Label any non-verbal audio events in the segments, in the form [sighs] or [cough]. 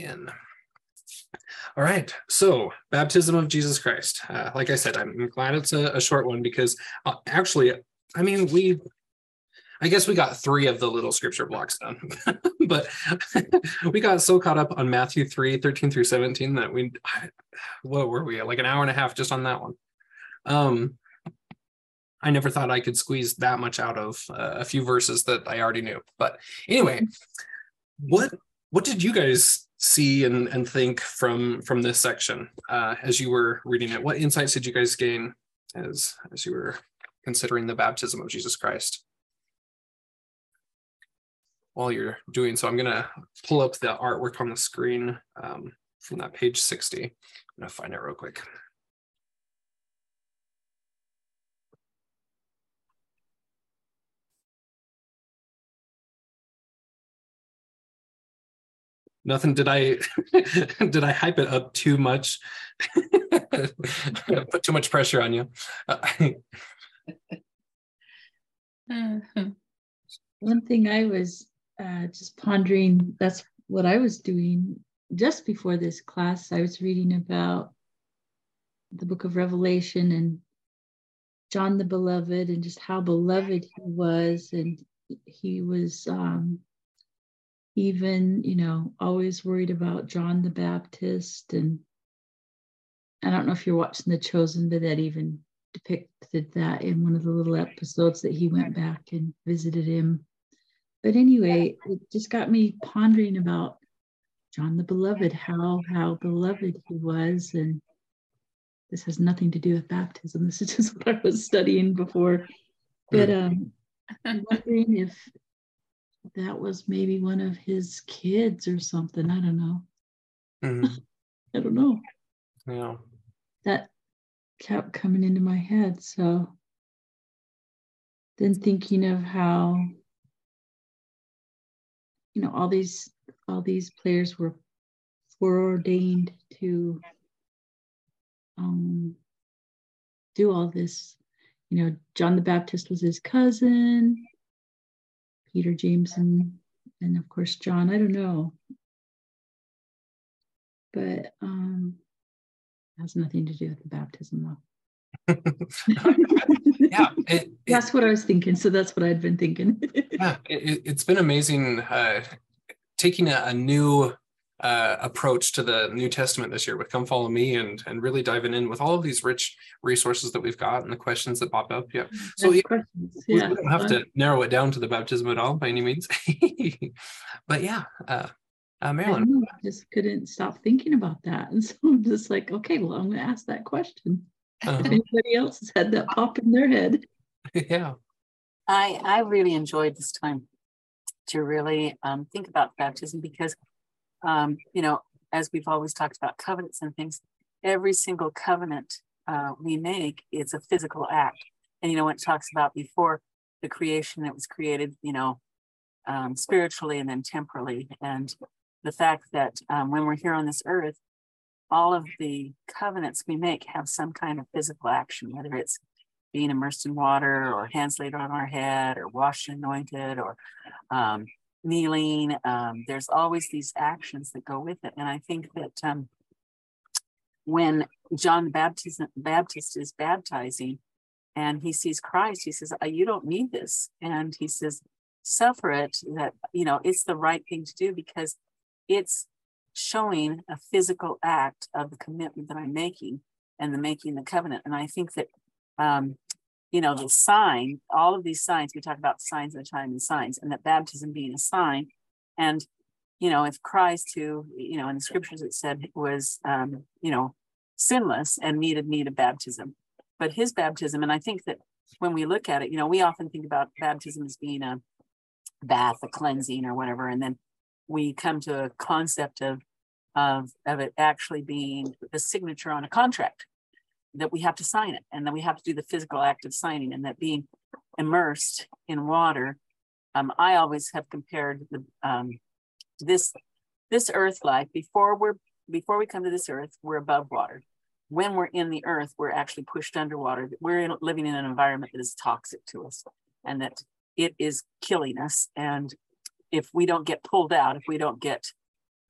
in. All right, so baptism of Jesus Christ. Uh, like I said, I'm glad it's a, a short one because uh, actually, I mean, we, I guess we got three of the little scripture blocks done, [laughs] but [laughs] we got so caught up on Matthew 3 13 through 17 that we, what were we, like an hour and a half just on that one. Um, I never thought I could squeeze that much out of uh, a few verses that I already knew. But anyway, what what did you guys see and, and think from from this section uh, as you were reading it? What insights did you guys gain as as you were considering the baptism of Jesus Christ? While you're doing so, I'm gonna pull up the artwork on the screen um, from that page 60. I'm gonna find it real quick. Nothing did i [laughs] did i hype it up too much [laughs] put too much pressure on you uh-huh. [laughs] one thing i was uh, just pondering that's what i was doing just before this class i was reading about the book of revelation and john the beloved and just how beloved he was and he was um, even, you know, always worried about John the Baptist. And I don't know if you're watching The Chosen, but that even depicted that in one of the little episodes that he went back and visited him. But anyway, it just got me pondering about John the Beloved, how how beloved he was, and this has nothing to do with baptism. [laughs] This is just what I was studying before. But um, I'm wondering if that was maybe one of his kids or something. I don't know. Mm-hmm. [laughs] I don't know. Yeah. That kept coming into my head. So then thinking of how, you know, all these all these players were foreordained to um, do all this. You know, John the Baptist was his cousin. Peter, James, and and of course John. I don't know, but um, has nothing to do with the baptism, though. [laughs] yeah, it, [laughs] that's it, what I was thinking. So that's what I'd been thinking. yeah, it, has been amazing uh, taking a, a new uh, approach to the New Testament this year with Come Follow Me and and really diving in with all of these rich resources that we've got and the questions that pop up. Yeah. So yeah, we, yeah. we don't have to narrow it down to the baptism at all by any means. [laughs] but yeah, uh, uh, Marilyn. I just couldn't stop thinking about that. And so I'm just like, okay, well, I'm going to ask that question. Uh-huh. If [laughs] anybody else has had that pop in their head. [laughs] yeah. I, I really enjoyed this time to really um, think about baptism because um, you know, as we've always talked about covenants and things, every single covenant uh, we make is a physical act. And, you know, when it talks about before the creation it was created, you know, um, spiritually and then temporally. And the fact that um, when we're here on this earth, all of the covenants we make have some kind of physical action, whether it's being immersed in water or hands laid on our head or washed and anointed or um, kneeling. Um, there's always these actions that go with it. And I think that um, when John the Baptist, Baptist is baptizing and he sees Christ, he says, uh, You don't need this. And he says, Suffer it, that, you know, it's the right thing to do because it's showing a physical act of the commitment that I'm making and the making the covenant. And I think that um, you know, the sign, all of these signs, we talk about signs of the time and signs, and that baptism being a sign. And, you know, if Christ, who, you know, in the scriptures it said was, um, you know, sinless and needed need of baptism, but his baptism, and I think that when we look at it, you know, we often think about baptism as being a bath, a cleansing or whatever, and then we come to a concept of of of it actually being the signature on a contract that we have to sign it and then we have to do the physical act of signing and that being immersed in water um, i always have compared the, um, this this earth life before we're before we come to this earth we're above water. When we're in the earth we're actually pushed underwater. We're in, living in an environment that is toxic to us and that it is killing us and if we don't get pulled out if we don't get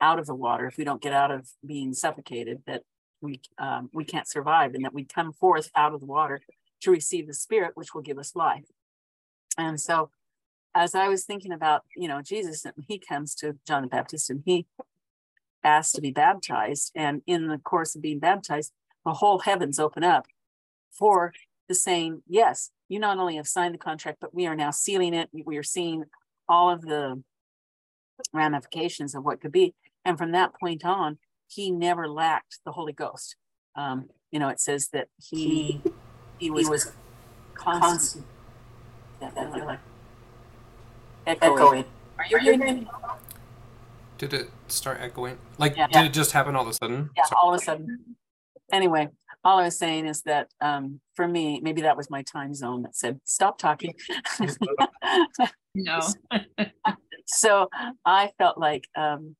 out of the water, if we don't get out of being suffocated, that we um, we can't survive, and that we come forth out of the water to receive the Spirit, which will give us life. And so, as I was thinking about, you know, Jesus, and he comes to John the Baptist, and he asked to be baptized, and in the course of being baptized, the whole heavens open up for the saying, yes, you not only have signed the contract, but we are now sealing it. We are seeing all of the ramifications of what could be. And from that point on, he never lacked the Holy Ghost. Um, you know, it says that he he was, he was constant. constant. like echoing. echoing. Are you hearing me? Did it start echoing? Like, yeah, did yeah. it just happen all of a sudden? Yeah, Sorry. all of a sudden. Anyway, all I was saying is that um, for me, maybe that was my time zone that said, stop talking. [laughs] no. [laughs] so I felt like, um,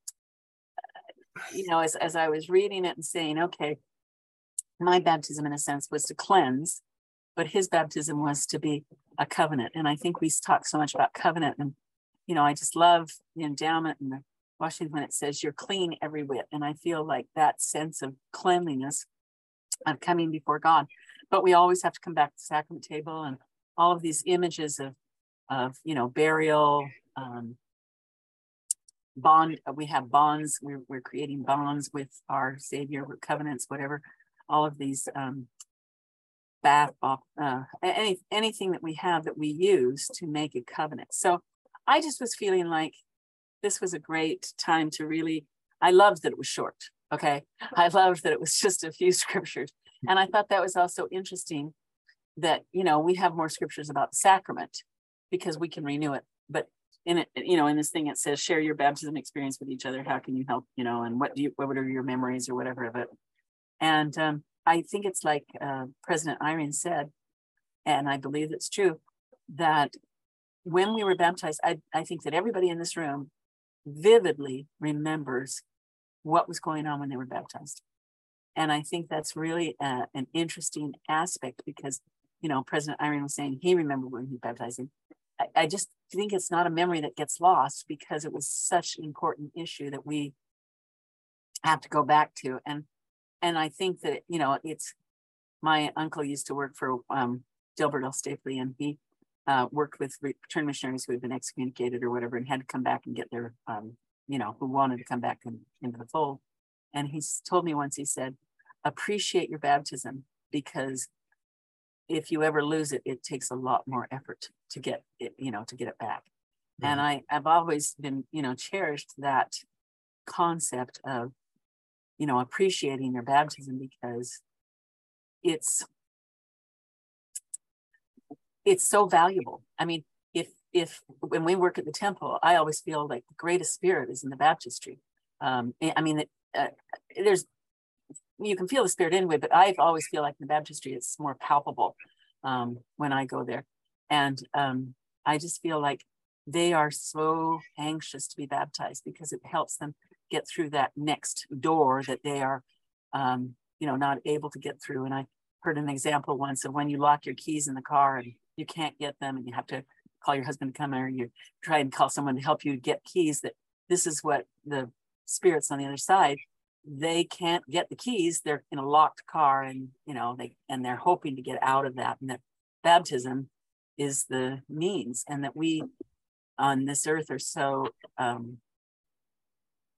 you know, as, as I was reading it and saying, okay, my baptism in a sense was to cleanse, but his baptism was to be a covenant. And I think we talk so much about covenant and, you know, I just love the endowment and the washing when it says you're clean every whit. And I feel like that sense of cleanliness of coming before God. But we always have to come back to the sacrament table and all of these images of, of you know, burial, um, bond. We have bonds. We're, we're creating bonds with our Savior, with covenants, whatever. All of these um, bath, uh, any anything that we have that we use to make a covenant. So I just was feeling like this was a great time to really. I loved that it was short. Okay. I loved that it was [laughs] just a few scriptures. And I thought that was also interesting that, you know, we have more scriptures about the sacrament because we can renew it. But in it, you know, in this thing, it says share your baptism experience with each other. How can you help, you know, and what do you, what are your memories or whatever of it? And um, I think it's like uh, President Eyring said, and I believe it's true, that when we were baptized, I, I think that everybody in this room vividly remembers what was going on when they were baptized. And I think that's really uh, an interesting aspect because, you know, President Eyring was saying he remembered when he baptized him. I, I just think it's not a memory that gets lost because it was such an important issue that we have to go back to. And and I think that you know it's my uncle used to work for um, Delbert L. Stapley, and he uh, worked with return missionaries who had been excommunicated or whatever, and had to come back and get their um, you know, who wanted to come back in, into the fold. And he's told me once, he said, appreciate your baptism because if you ever lose it, it takes a lot more effort to get it, you know, to get it back. Mm-hmm. And I, I've always been, you know, cherished that concept of, you know, appreciating your baptism because it's it's so valuable. I mean, if if when we work at the temple, I always feel like the greatest spirit is in the baptistry. Um, I mean, uh, there's you can feel the spirit anyway, but I always feel like in the baptistry it's more palpable um, when I go there, and um, I just feel like they are so anxious to be baptized because it helps them get through that next door that they are, um, you know, not able to get through. And I heard an example once of when you lock your keys in the car and you can't get them, and you have to call your husband to come or you try and call someone to help you get keys that this is what the spirits on the other side they can't get the keys they're in a locked car and you know they and they're hoping to get out of that and that baptism is the means and that we on this earth are so um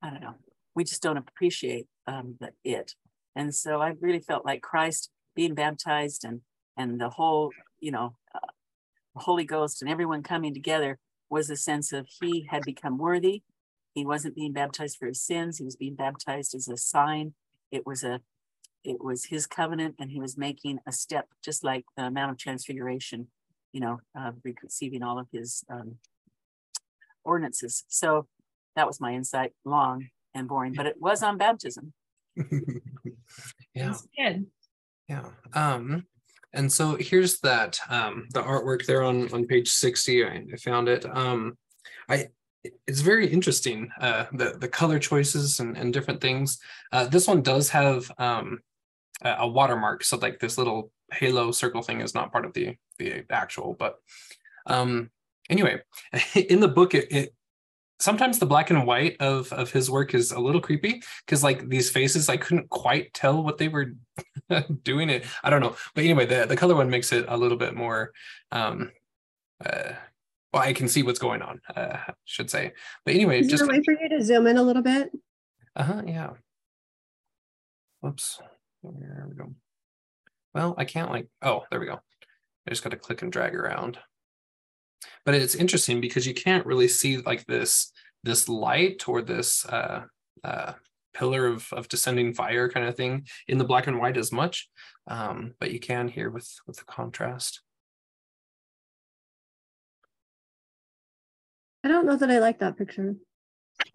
i don't know we just don't appreciate um the it and so i really felt like christ being baptized and and the whole you know uh, Holy Ghost and everyone coming together was a sense of he had become worthy. He wasn't being baptized for his sins. He was being baptized as a sign. It was a it was his covenant and he was making a step just like the Mount of Transfiguration, you know, uh, receiving all of his um, ordinances. So that was my insight, long and boring, but it was on baptism. [laughs] yeah. Yeah. Um, and so here's that um, the artwork there on on page 60 i, I found it um, i it's very interesting uh, the the color choices and, and different things uh, this one does have um, a watermark. So like this little halo circle thing is not part of the the actual but um anyway [laughs] in the book it, it sometimes the black and white of of his work is a little creepy because like these faces i couldn't quite tell what they were [laughs] doing it. I don't know. But anyway the, the color one makes it a little bit more um uh well i can see what's going on uh should say. But anyway Is just there a way for you to zoom in a little bit? uh-huh yeah. Whoops there we go. Well i can't like oh there we go. I just got to click and drag around. But it's interesting because you can't really see like this this light or this uh, uh, pillar of, of descending fire kind of thing in the black and white as much um, but you can here with with the contrast. I don't know that I like that picture.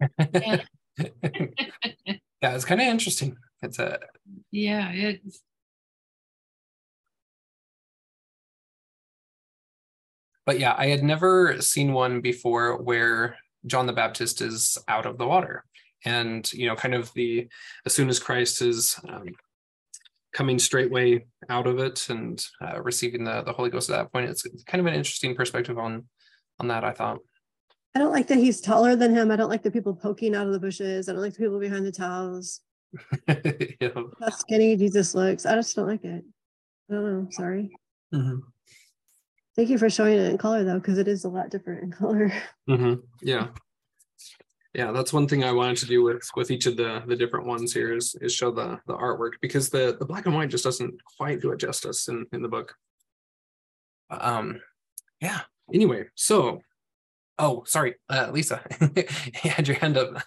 [laughs] [laughs] yeah it's kind of interesting it's a Yeah, it's but yeah i had never seen one before where john the baptist is out of the water and you know kind of the as soon as christ is um, coming straightway out of it and uh, receiving the, the holy ghost at that point it's kind of an interesting perspective on on that i thought I don't like that he's taller than him. I don't like the people poking out of the bushes. I don't like the people behind the towels. [laughs] yeah. How skinny Jesus looks. I just don't like it. I don't know. Sorry. Mhm. Thank you for showing it in color though, because it is a lot different in color. Mhm. [laughs] yeah yeah that's one thing i wanted to do with with each of the the different ones here is is show the the artwork because the the black and white just doesn't quite do it justice in in the book um yeah anyway so oh sorry uh lisa [laughs] you had your hand up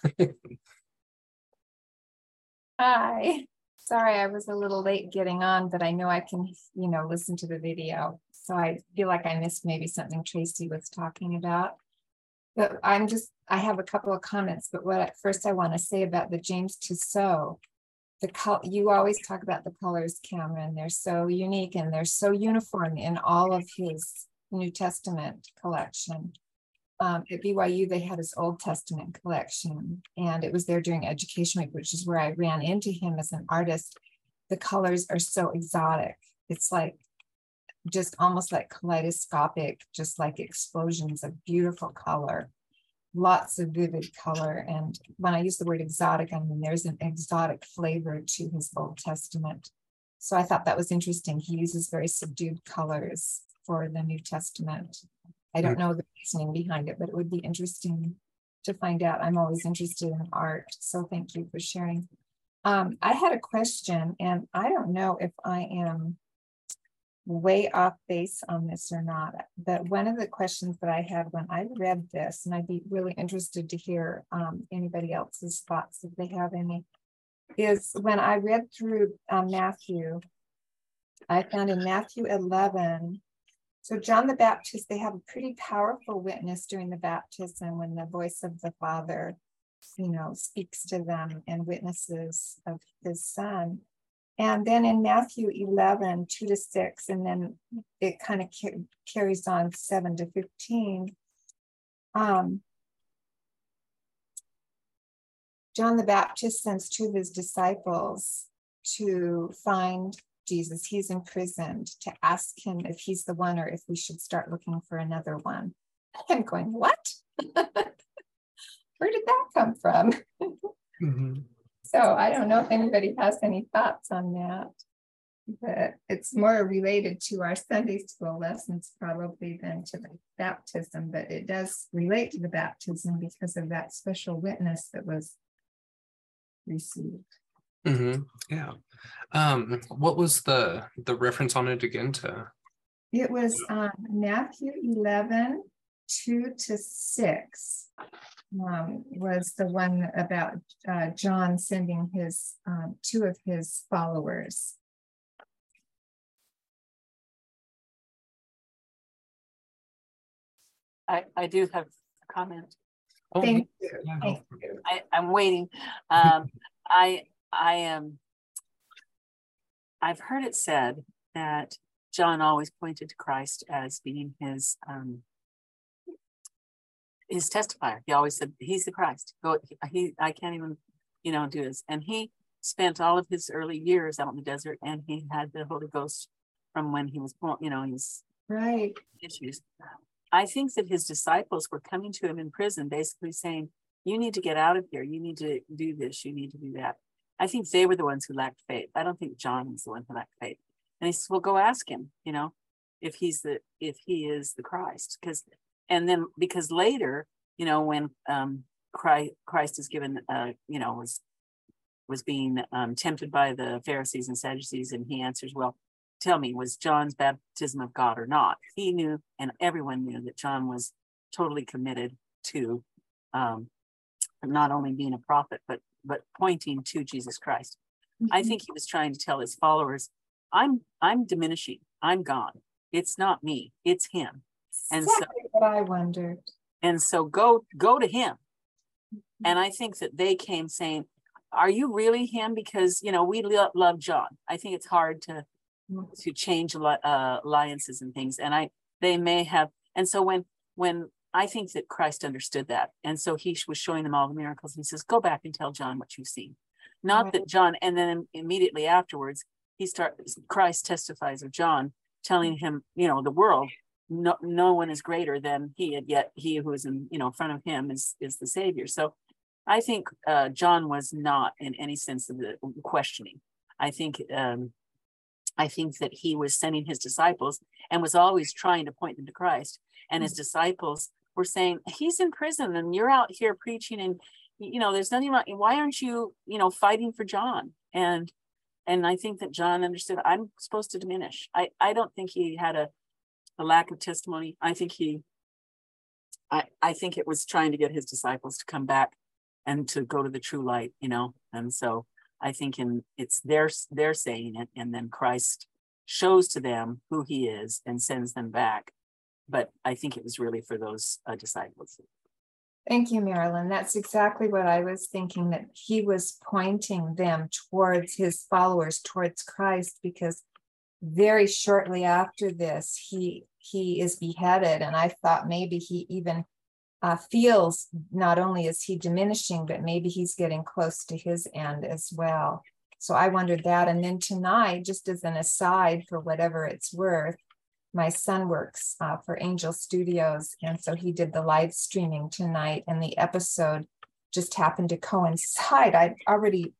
Hi. Sorry, I was a little late getting on, but I know I can, you know, listen to the video. So I feel like I missed maybe something Tracy was talking about. But I'm just, I have a couple of comments, but what at first I want to say about the James Tissot. The col, you always talk about the colors, Cameron. They're so unique and they're so uniform in all of his New Testament collection um, at BYU, they had his Old Testament collection, and it was there during Education Week, which is where I ran into him as an artist. The colors are so exotic. It's like just almost like kaleidoscopic, just like explosions of beautiful color, lots of vivid color. And when I use the word exotic, I mean there's an exotic flavor to his Old Testament. So I thought that was interesting. He uses very subdued colors for the New Testament. I don't know the reasoning behind it, but it would be interesting to find out. I'm always interested in art. So thank you for sharing. Um, I had a question, and I don't know if I am way off base on this or not. But one of the questions that I had when I read this, and I'd be really interested to hear um, anybody else's thoughts if they have any, is when I read through um, Matthew, I found in Matthew 11, so John the Baptist, they have a pretty powerful witness during the baptism when the voice of the Father, you know, speaks to them and witnesses of his son. And then in Matthew 11, 2 to 6, and then it kind of ca- carries on 7 to 15. Um, John the Baptist sends two of his disciples to find Jesus. He's imprisoned to ask him if he's the one or if we should start looking for another one. [laughs] I'm going, what? [laughs] Where did that come from? [laughs] Mhm. So I don't know if anybody has any thoughts on that. But it's more related to our Sunday school lessons probably than to the baptism, but it does relate to the baptism because of that special witness that was received. Mhm. yeah um what was the the reference on it again to It was um, Matthew 11, 2 to 6 um, was the one about uh, John sending his um, two of his followers. I, I do have a comment. oh, Thank you. yeah, Thank you. I, I'm waiting. Um, [laughs] I, I am, I've heard it said that John always pointed to Christ as being his, um, his testifier. He always said, he's the Christ. Go, he, I can't even, you know, do this. And he spent all of his early years out in the desert and he had the Holy Ghost from when he was born, you know, he's Right. issues. I think that his disciples were coming to him in prison, basically saying, You need to get out of here. You need to do this. You need to do that. I think they were the ones who lacked faith. I don't think John was the one who lacked faith. And he says, Well, go ask him, you know, if he's the if he is the Christ. Because and then because later, you know, when um Christ, Christ is given uh, you know, was was being um, tempted by the Pharisees and Sadducees, and he answers, Well, tell me, was John's baptism of God or not? He knew, and everyone knew that John was totally committed to um, not only being a prophet, but but pointing to Jesus Christ. Mm-hmm. I think he was trying to tell his followers, I'm I'm diminishing. I'm gone. It's not me. It's him. And exactly so what I wondered. And so go go to him. Mm-hmm. And I think that they came saying, "Are you really him?" Because you know we lo- love John. I think it's hard to to change uh, alliances and things. And I they may have. And so when when I think that Christ understood that, and so he was showing them all the miracles. And he says, "Go back and tell John what you've seen." Not right. that John, and then immediately afterwards, he starts. Christ testifies of John, telling him, you know, the world, no, no one is greater than he, and yet he who is in, you know, front of him is is the Savior. So, I think uh, John was not in any sense of the questioning. I think um, I think that he was sending his disciples and was always trying to point them to Christ. And his mm. disciples were saying, He's in prison and you're out here preaching and you know, there's nothing wrong. Why aren't you, you know, fighting for John? And and I think that John understood I'm supposed to diminish. I, I don't think he had a, a lack of testimony. I think he I, I think it was trying to get his disciples to come back and to go to the true light, you know. And so I think in it's their they're saying it, and then Christ shows to them who He is and sends them back. But I think it was really for those uh, disciples. Thank you, Marilyn. That's exactly what I was thinking that he was pointing them towards his followers, towards Christ, because very shortly after this, he he is beheaded. And I thought maybe he even uh, feels not only is he diminishing, but maybe he's getting close to his end as well. So I wondered that. And then tonight, just as an aside for whatever it's worth, my son works uh, for Angel Studios. And so he did the live streaming tonight, and the episode just happened to coincide. I'd already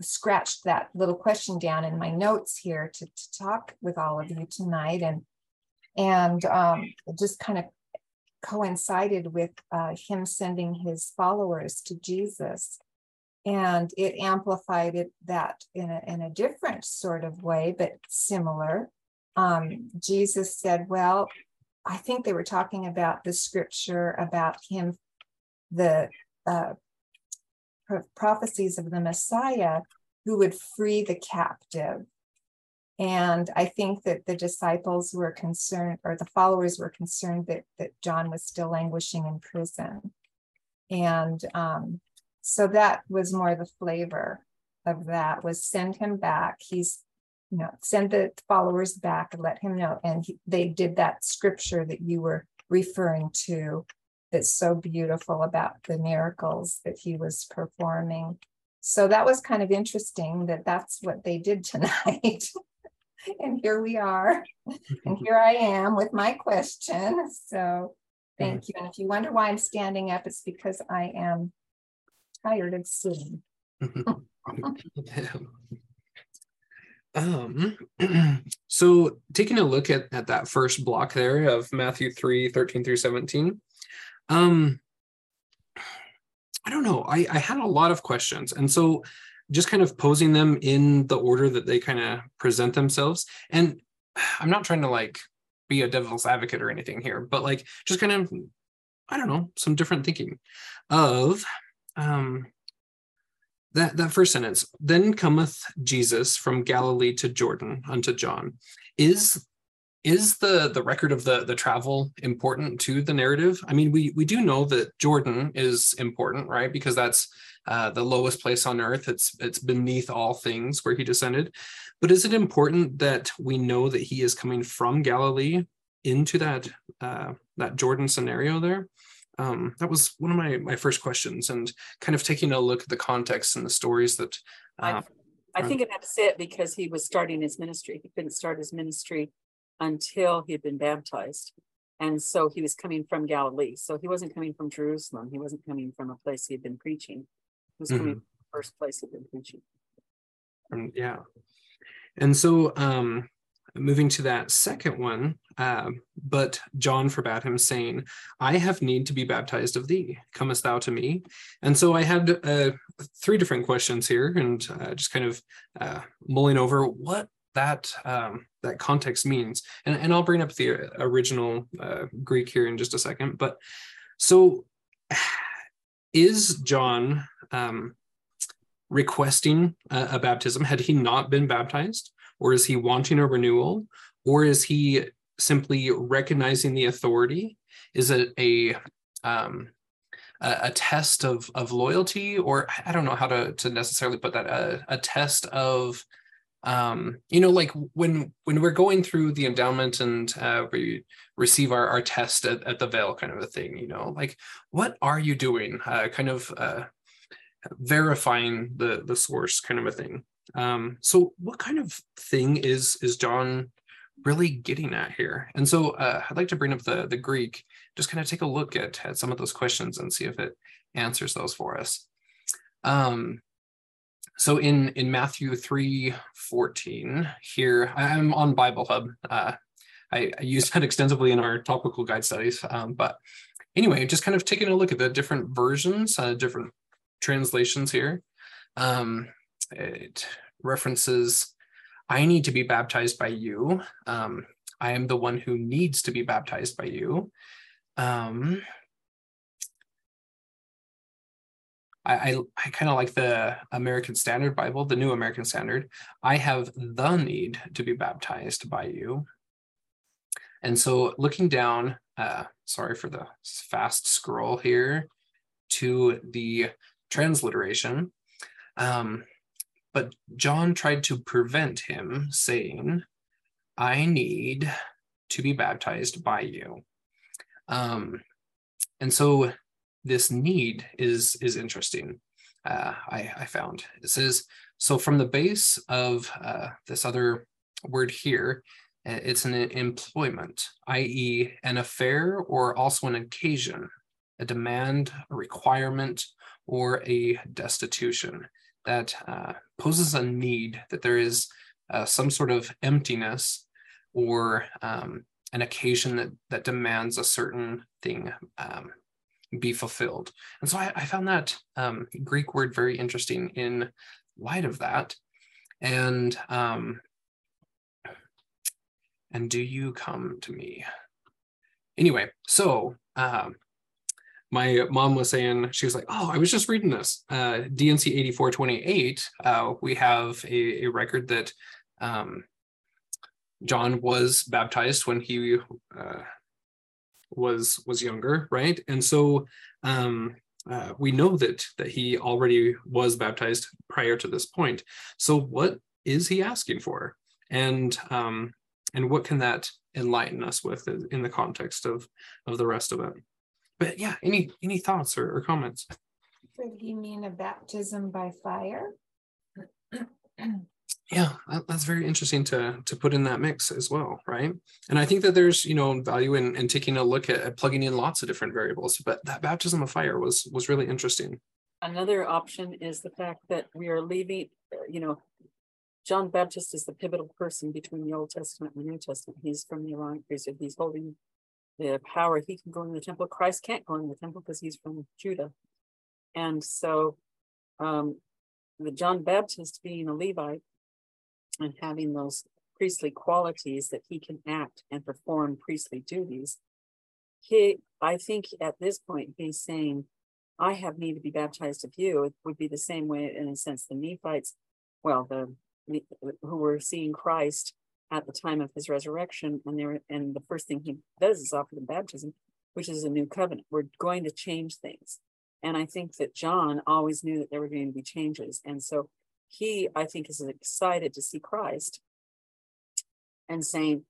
scratched that little question down in my notes here to, to talk with all of you tonight. And and um, just kind of coincided with uh, him sending his followers to Jesus. And it amplified it that in a, in a different sort of way, but similar. Um, Jesus said, Well, I think they were talking about the scripture about him, the uh, prophecies of the Messiah who would free the captive and I think that the disciples were concerned, or the followers were concerned that, that John was still languishing in prison. And um, so that was more the flavor of that was send him back. He's, you know, send the followers back and let him know. And he, they did that scripture that you were referring to that's so beautiful about the miracles that he was performing. So that was kind of interesting that that's what they did [laughs] tonight. and here we are. And here I am with my question. So thank you. And if you wonder why I'm standing up, it's because I am tired of sitting. [laughs] [laughs] um [clears throat] so taking a look at, at that first block there of matthew 3 13 through 17 um i don't know i i had a lot of questions and so just kind of posing them in the order that they kind of present themselves. And [sighs] I'm not trying to like be a devil's advocate or anything here, but like just kind of, I don't know, some different thinking of um that that first sentence then cometh jesus from galilee to jordan unto john is is the the record of the the travel important to the narrative i mean we we do know that jordan is important right because that's uh, the lowest place on earth. It's it's beneath all things where he descended. But is it important that we know that he is coming from Galilee into that uh, that Jordan scenario there? Um, that was one of my my first questions, and kind of taking a look at the context and the stories that. Uh, I, I think it had to say it because he was starting his ministry. He couldn't start his ministry until he had been baptized. And so he was coming from Galilee. So he wasn't coming from Jerusalem. He wasn't coming from a place he had been preaching. He was coming Mhm. from the first place he'd been preaching. Um, yeah. And so um moving to that second one, um, but John forbade him, saying, I have need to be baptized of thee. Comest thou to me? And so I had uh, three different questions here and uh, just kind of uh, mulling over what that um, that context means. And, and I'll bring up the original uh, Greek here in just a second. But so is John um, requesting a, a baptism? Had he not been baptized? Or is he wanting a renewal? Or is he simply recognizing the authority? Is it a um, a, a test of of loyalty, or I don't know how to to necessarily put that a, a test of um you know like when when we're going through the endowment and uh we receive our our test at, at the veil kind of a thing you know like what are you doing uh kind of uh verifying the the source kind of a thing um so what kind of thing is is john really getting at here? And so uh, i'd like to bring up the the greek just kind of take a look at at some of those questions and see if it answers those for us. Um so in in matthew 3 14 here i'm on bible hub. Uh I, I use that [laughs] extensively in our topical guide studies um, but anyway just kind of taking a look at the different versions uh, different translations here. Um it references i need to be baptized by you um i am the one who needs to be baptized by you um I, I, kind of like the American Standard Bible, the New American Standard. I have the need to be baptized by you. And so looking down, uh, sorry for the fast scroll here to the transliteration. Um, but John tried to prevent him saying, I need to be baptized by you. Um, and so this need is is interesting. Uh, I, I found it says so from the base of uh, this other word here, it's an employment, i.e., an affair or also an occasion, a demand, a requirement, or a destitution that uh, poses a need that there is uh, some sort of emptiness or um, an occasion that that demands a certain thing um, be fulfilled. And so I, I found that um, Greek word very interesting in light of that. And um, and do you come to me? Anyway, so um, my mom was saying she was like, "Oh, I was just reading this uh, D&C eighty four twenty eight. Uh, we have a, a record that um, John was baptized when he uh, was was younger, right? And so um, uh, we know that that he already was baptized prior to this point. So what is he asking for, and um, and what can that enlighten us with in the context of of the rest of it? But yeah, any any thoughts or, or comments? Could he mean a baptism by fire? [clears throat] yeah that, that's very interesting to to put in that mix as well right and i think that there's you know value in, in taking a look at, at plugging in lots of different variables but that baptism of fire was was really interesting Another option is the fact that we are leaving, uh, you know, John Baptist is the pivotal person between the Old Testament and the New Testament. He's from the Aaronic priesthood. He's holding the power. He can go in the temple. Christ can't go in the temple because he's from Judah. And so um, the John Baptist being a Levite and having those priestly qualities that he can act and perform priestly duties, he, I think at this point, he's saying, I have need to be baptized of you. It would be the same way, in a sense, the Nephites, well, the who were seeing Christ at the time of his resurrection, and there, and the first thing he does is offer them baptism, which is a new covenant. We're going to change things, and I think that John always knew that there were going to be changes, and so he, I think, is excited to see Christ and saying,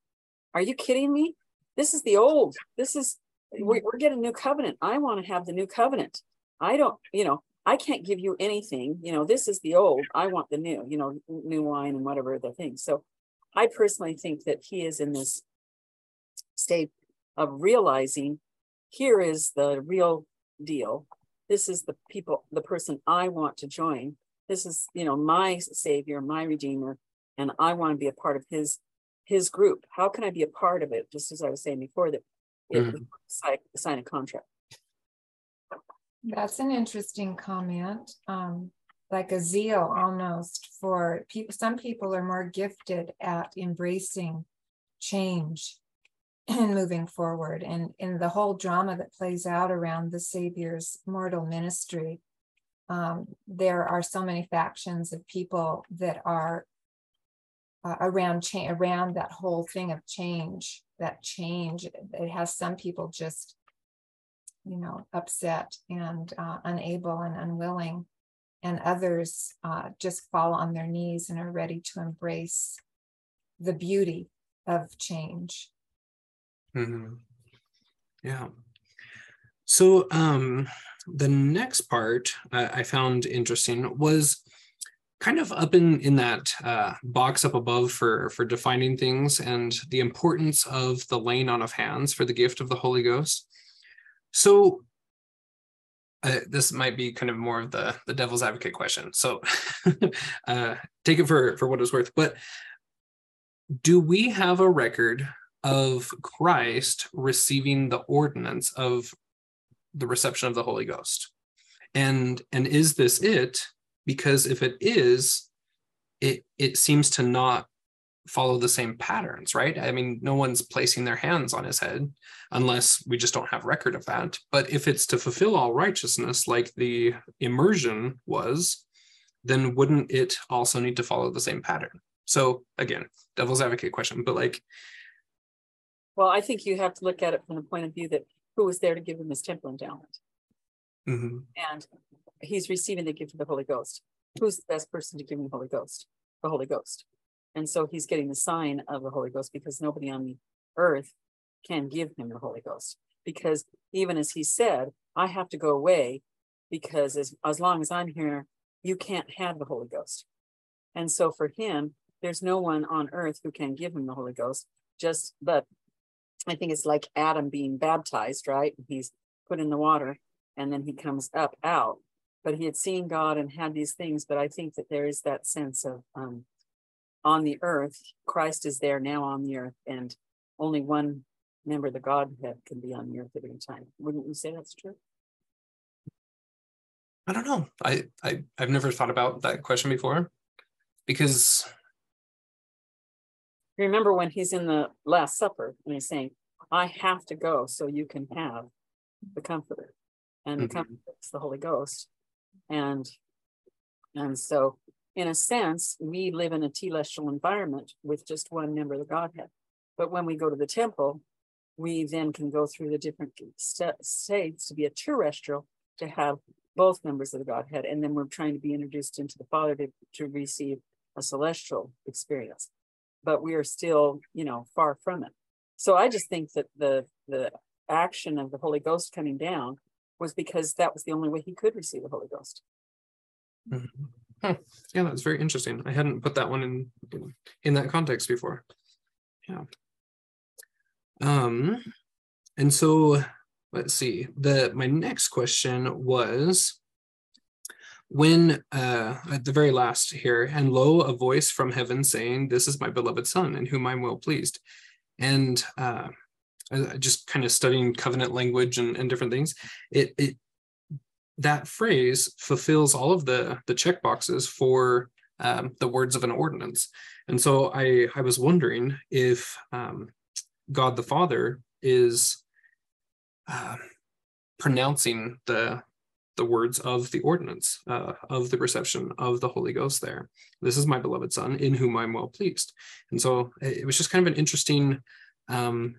Are you kidding me? This is the old. This is, we're, mm-hmm. we're getting a new covenant. I want to have the new covenant. I don't, you know, I can't give you anything. You know, this is the old. I want the new, you know, new wine and whatever the thing. So I personally think that he is in this state of realizing here is the real deal. This is the people, the person I want to join. This is, you know, my savior, my redeemer, and I want to be a part of his his group. How can I be a part of it? Just as I was saying before, that if mm-hmm. sign, sign a contract. That's an interesting comment. Um, like a zeal almost for people. Some people are more gifted at embracing change [clears throat] and moving forward. And in the whole drama that plays out around the Savior's mortal ministry, um, there are so many factions of people that are uh, around cha- around that whole thing of change. That change it has some people just, you know, upset and uh, unable and unwilling and others uh, just fall on their knees and are ready to embrace the beauty of change. Mm-hmm. Yeah. So um, the next part uh, I found interesting was kind of up in in that uh, box up above for for defining things and the importance of the laying on of hands for the gift of the Holy Ghost. So uh, this might be kind of more of the the devil's advocate question. So [laughs] uh, take it for for what it's worth. But do we have a record of Christ receiving the ordinance of the reception of the Holy Ghost? And and is this it? Because if it is, it it seems to not follow the same patterns, right? I mean, no one's placing their hands on his head unless we just don't have record of that. But if it's to fulfill all righteousness, like the immersion was, then wouldn't it also need to follow the same pattern? So again, devil's advocate question, but like. Well, I think you have to look at it from the point of view that who was there to give him his temple endowment? Mm-hmm. And he's receiving the gift of the Holy Ghost. Who's the best person to give him the Holy Ghost? The Holy Ghost. And so he's getting the sign of the Holy Ghost because nobody on the earth can give him the Holy Ghost. Because even as he said, I have to go away because as, as long as I'm here, you can't have the Holy Ghost. And so for him, there's no one on earth who can give him the Holy Ghost. Just, but I think it's like Adam being baptized, right? He's put in the water and then he comes up out. But he had seen God and had these things. But I think that there is that sense of um, on the earth, Christ is there now on the earth, and only one member of the Godhead can be on the earth at any time. Wouldn't you say that's true? I don't know. I, I I've never thought about that question before because you remember when he's in the Last Supper and he's saying, I have to go so you can have the comforter. And the mm-hmm. comforter is the Holy Ghost. And and so in a sense, we live in a telestial environment with just one member of the Godhead. But when we go to the temple, we then can go through the different states to be a terrestrial, to have both members of the Godhead. And then we're trying to be introduced into the Father to, to receive a celestial experience. But we are still, you know, far from it. So I just think that the the action of the Holy Ghost coming down was because that was the only way he could receive the Holy Ghost. Mm-hmm. Huh. Yeah, that's very interesting. I hadn't put that one in, in in that context before. Yeah. Um, and so let's see. The my next question was when uh at the very last here, and lo, a voice from heaven saying, This is my beloved son, in whom I'm well pleased. And uh just kind of studying covenant language and, and different things, it it that phrase fulfills all of the the check boxes for um, the words of an ordinance. And so I I was wondering if um, God the Father is uh, pronouncing the the words of the ordinance uh, of the reception of the Holy Ghost there. This is my beloved Son, in whom I'm well pleased. And so it was just kind of an interesting um,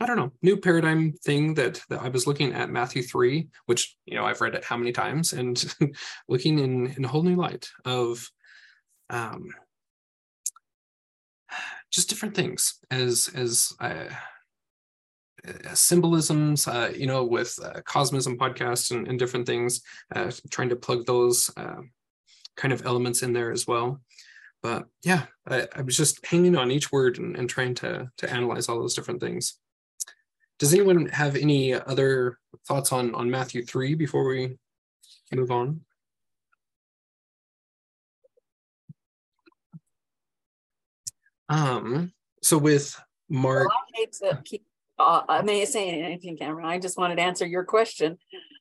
I don't know, new paradigm thing that, that I was looking at Matthew 3, which, you know, I've read it how many times and [laughs] looking in, in a whole new light of um, just different things as, as, uh, symbolisms, uh, you know, with uh, Cosmism podcast and, and different things, uh, trying to plug those uh, kind of elements in there as well. But yeah, I, I was just hanging on each word and, and trying to to analyze all those different things. Does anyone have any other thoughts on on Matthew three before we move on? Um, so with Mark, Well, I hate to keep, uh, I may say anything, Cameron. I just wanted to answer your question,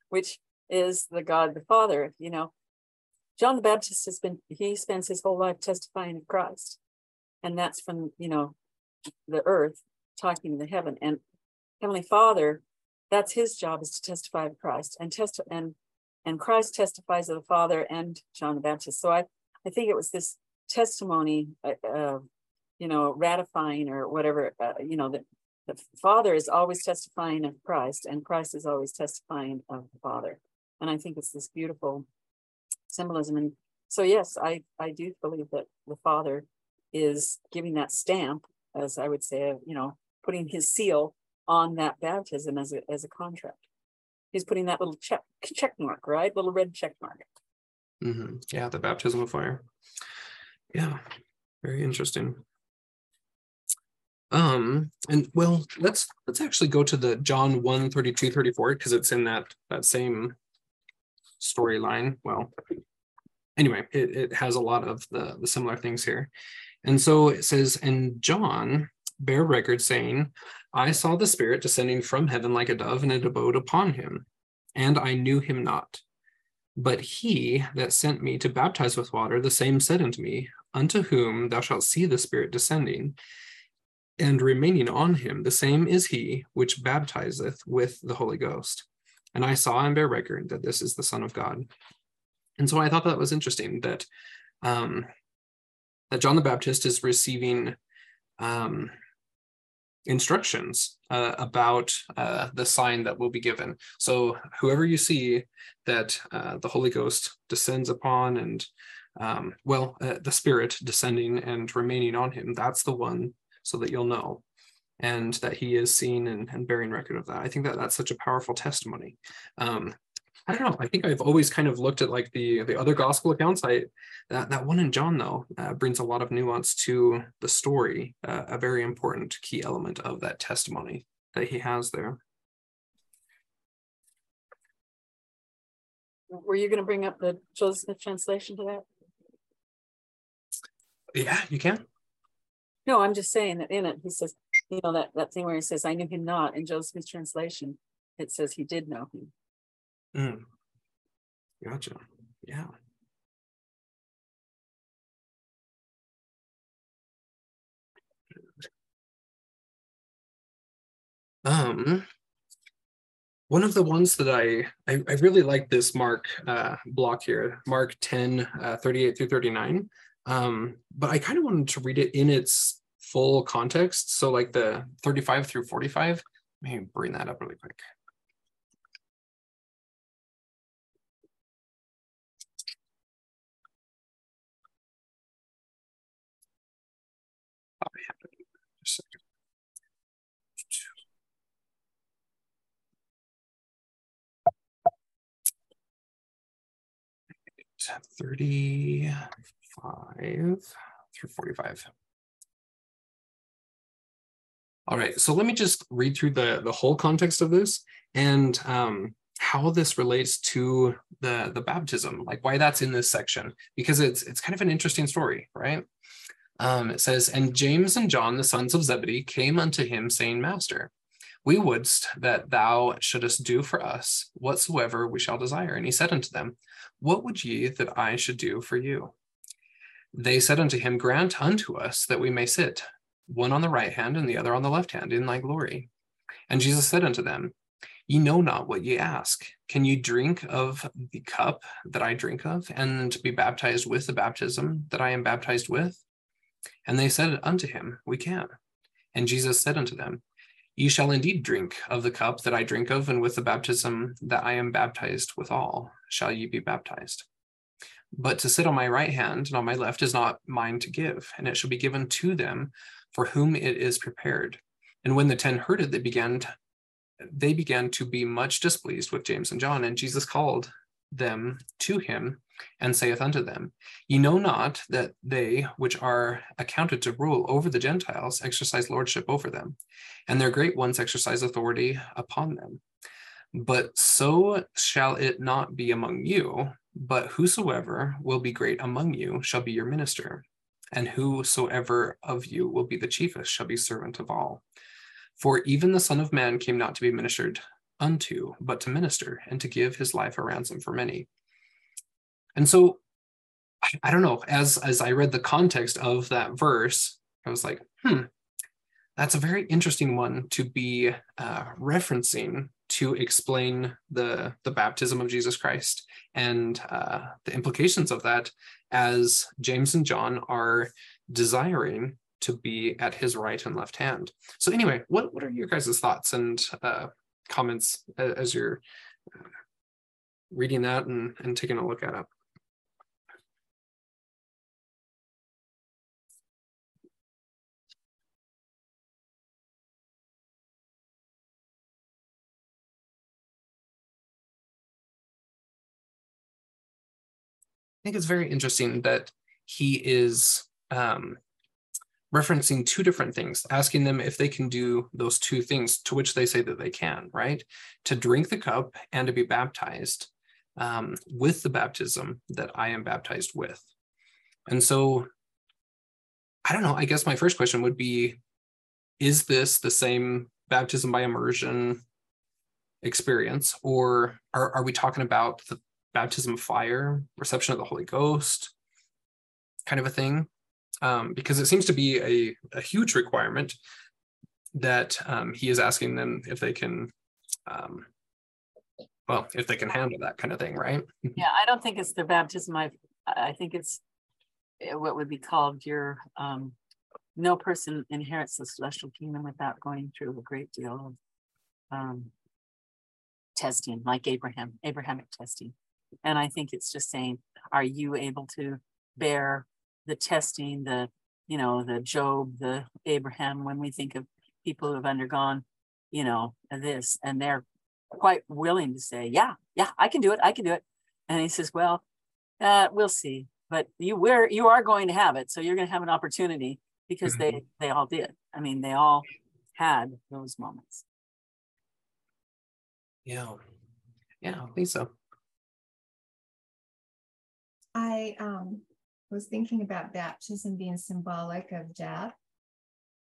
which is the God the Father, you know. John the Baptist has been, he spends his whole life testifying of Christ. And that's from, you know, the earth talking to the heaven. And Heavenly Father, that's his job is to testify of Christ and test and and Christ testifies of the Father and John the Baptist. So I, I think it was this testimony, uh, uh, you know, ratifying or whatever, uh, you know, that the Father is always testifying of Christ, and Christ is always testifying of the Father. And I think it's this beautiful symbolism. And so, yes, I I do believe that the Father is giving that stamp, as I would say, you know, putting his seal on that baptism as a as a contract. He's putting that little check check mark, right? Little red check mark. Mhm. yeah, the baptism of fire. Yeah, very interesting. Um, and well, let's let's actually go to the John 1 32 34 because it's in that that same storyline. Well, anyway, it, it has a lot of the, the similar things here. And so it says, and John bear record saying, I saw the Spirit descending from heaven like a dove, and it abode upon him, and I knew him not. But he that sent me to baptize with water, the same said unto me, Unto whom thou shalt see the Spirit descending and remaining on him, the same is he which baptizeth with the Holy Ghost. And I saw and bear record that this is the Son of God. And so I thought that was interesting that um, that John the Baptist is receiving um, instructions uh, about uh, the sign that will be given. So whoever you see that uh, the Holy Ghost descends upon and um, well, uh, the Spirit descending and remaining on him, that's the one so that you'll know and that he is seen and, and bearing record of that. I think that that's such a powerful testimony. Um, I don't know. I think I've always kind of looked at like the the other gospel accounts. I that that one in John though uh, brings a lot of nuance to the story, uh, a very important key element of that testimony that he has there. Were you going to bring up the Joseph Smith translation to that? Yeah, you can. No, I'm just saying that in it, he says, you know, that, that thing where he says, I knew him not. In Joseph Smith's translation, it says he did know him. Mm. Gotcha. Yeah. Um, one of the ones that I, I, I really like this Mark uh, block here, Mark 10, uh, 38 through 39. Um, but I kind of wanted to read it in its full context. So like the 35 through 45, let me bring that up really quick. Oh, I have it. Just a second. 35 through 45. All right, so let me just read through the, the whole context of this and um, how this relates to the, the baptism, like why that's in this section, because it's it's kind of an interesting story, right? Um, it says, And James and John, the sons of Zebedee, came unto him, saying, Master, we wouldst that thou shouldest do for us whatsoever we shall desire. And he said unto them, What would ye that I should do for you? They said unto him, Grant unto us that we may sit, one on the right hand and the other on the left hand, in thy glory. And Jesus said unto them, Ye know not what ye ask. Can ye drink of the cup that I drink of, and be baptized with the baptism that I am baptized with? And they said unto him, We can. And Jesus said unto them, Ye shall indeed drink of the cup that I drink of, and with the baptism that I am baptized withal shall ye be baptized. But to sit on my right hand and on my left is not mine to give, and it shall be given to them for whom it is prepared. And when the ten heard it, they began to, they began to be much displeased with James and John, and Jesus called them to him and saith unto them, Ye know not that they which are accounted to rule over the Gentiles exercise lordship over them, and their great ones exercise authority upon them. But so shall it not be among you, but whosoever will be great among you shall be your minister, and whosoever of you will be the chiefest shall be servant of all. For even the Son of Man came not to be ministered unto, but to minister and to give his life a ransom for many. And so I don't know, as as I read the context of that verse, I was like, hmm, that's a very interesting one to be uh, referencing to explain the the baptism of Jesus Christ and uh, the implications of that as James and John are desiring to be at his right and left hand. So anyway, what, what are your guys' thoughts and uh, comments as you're uh, reading that and, and taking a look at it? Think it's very interesting that he is um, referencing two different things, asking them if they can do those two things, to which they say that they can, right? To drink the cup and to be baptized um, with the baptism that I am baptized with. And so, I don't know, I guess my first question would be Is this the same baptism by immersion experience, or are, are we talking about the baptism of fire, reception of the Holy Ghost, kind of a thing, um, because it seems to be a, a huge requirement that um, he is asking them if they can, um, well, if they can handle that kind of thing, right? [laughs] yeah, I don't think it's the baptism. I I think it's eh, what would be called your um, no person inherits the celestial kingdom without going through a great deal of um, testing, like Abraham, Abrahamic testing. And I think it's just saying, are you able to bear the testing, the, you know, the Job, the Abraham, when we think of people who have undergone, you know, this, and they're quite willing to say, yeah, yeah, I can do it. I can do it. And he says, well, uh, we'll see. But you were you are going to have it. So you're going to have an opportunity because mm-hmm. they they all did. I mean, they all had those moments. Yeah. Yeah, I think so. I um, was thinking about baptism being symbolic of death.